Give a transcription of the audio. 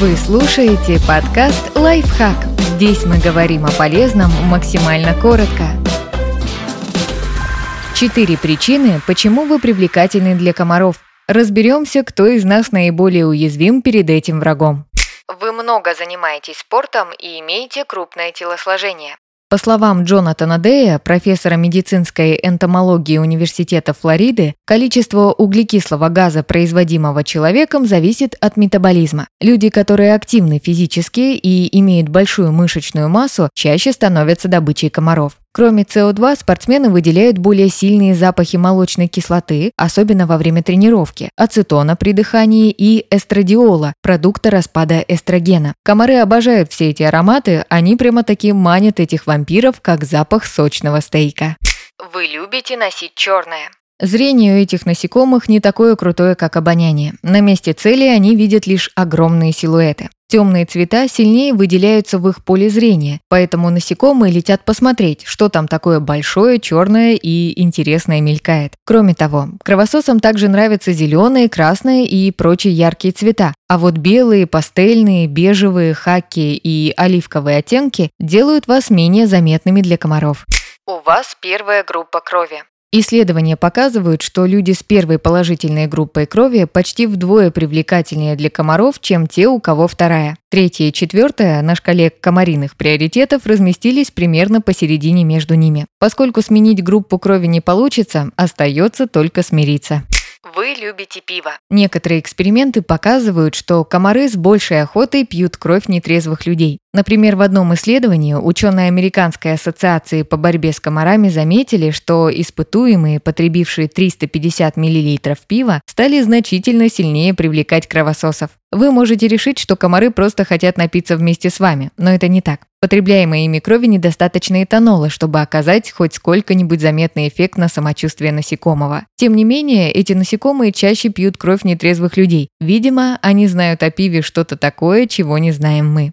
Вы слушаете подкаст «Лайфхак». Здесь мы говорим о полезном максимально коротко. Четыре причины, почему вы привлекательны для комаров. Разберемся, кто из нас наиболее уязвим перед этим врагом. Вы много занимаетесь спортом и имеете крупное телосложение. По словам Джонатана Дея, профессора медицинской энтомологии Университета Флориды, количество углекислого газа, производимого человеком, зависит от метаболизма. Люди, которые активны физически и имеют большую мышечную массу, чаще становятся добычей комаров. Кроме СО2, спортсмены выделяют более сильные запахи молочной кислоты, особенно во время тренировки, ацетона при дыхании и эстрадиола, продукта распада эстрогена. Комары обожают все эти ароматы, они прямо-таки манят этих вампиров, как запах сочного стейка. Вы любите носить черное. Зрение у этих насекомых не такое крутое, как обоняние. На месте цели они видят лишь огромные силуэты. Темные цвета сильнее выделяются в их поле зрения, поэтому насекомые летят посмотреть, что там такое большое, черное и интересное мелькает. Кроме того, кровососам также нравятся зеленые, красные и прочие яркие цвета, а вот белые, пастельные, бежевые, хаки и оливковые оттенки делают вас менее заметными для комаров. У вас первая группа крови. Исследования показывают, что люди с первой положительной группой крови почти вдвое привлекательнее для комаров, чем те, у кого вторая. Третья и четвертая на шкале комариных приоритетов разместились примерно посередине между ними. Поскольку сменить группу крови не получится, остается только смириться. Вы любите пиво. Некоторые эксперименты показывают, что комары с большей охотой пьют кровь нетрезвых людей. Например, в одном исследовании ученые Американской ассоциации по борьбе с комарами заметили, что испытуемые, потребившие 350 мл пива, стали значительно сильнее привлекать кровососов. Вы можете решить, что комары просто хотят напиться вместе с вами, но это не так. Потребляемой ими крови недостаточно этанола, чтобы оказать хоть сколько-нибудь заметный эффект на самочувствие насекомого. Тем не менее, эти насекомые чаще пьют кровь нетрезвых людей. Видимо, они знают о пиве что-то такое, чего не знаем мы.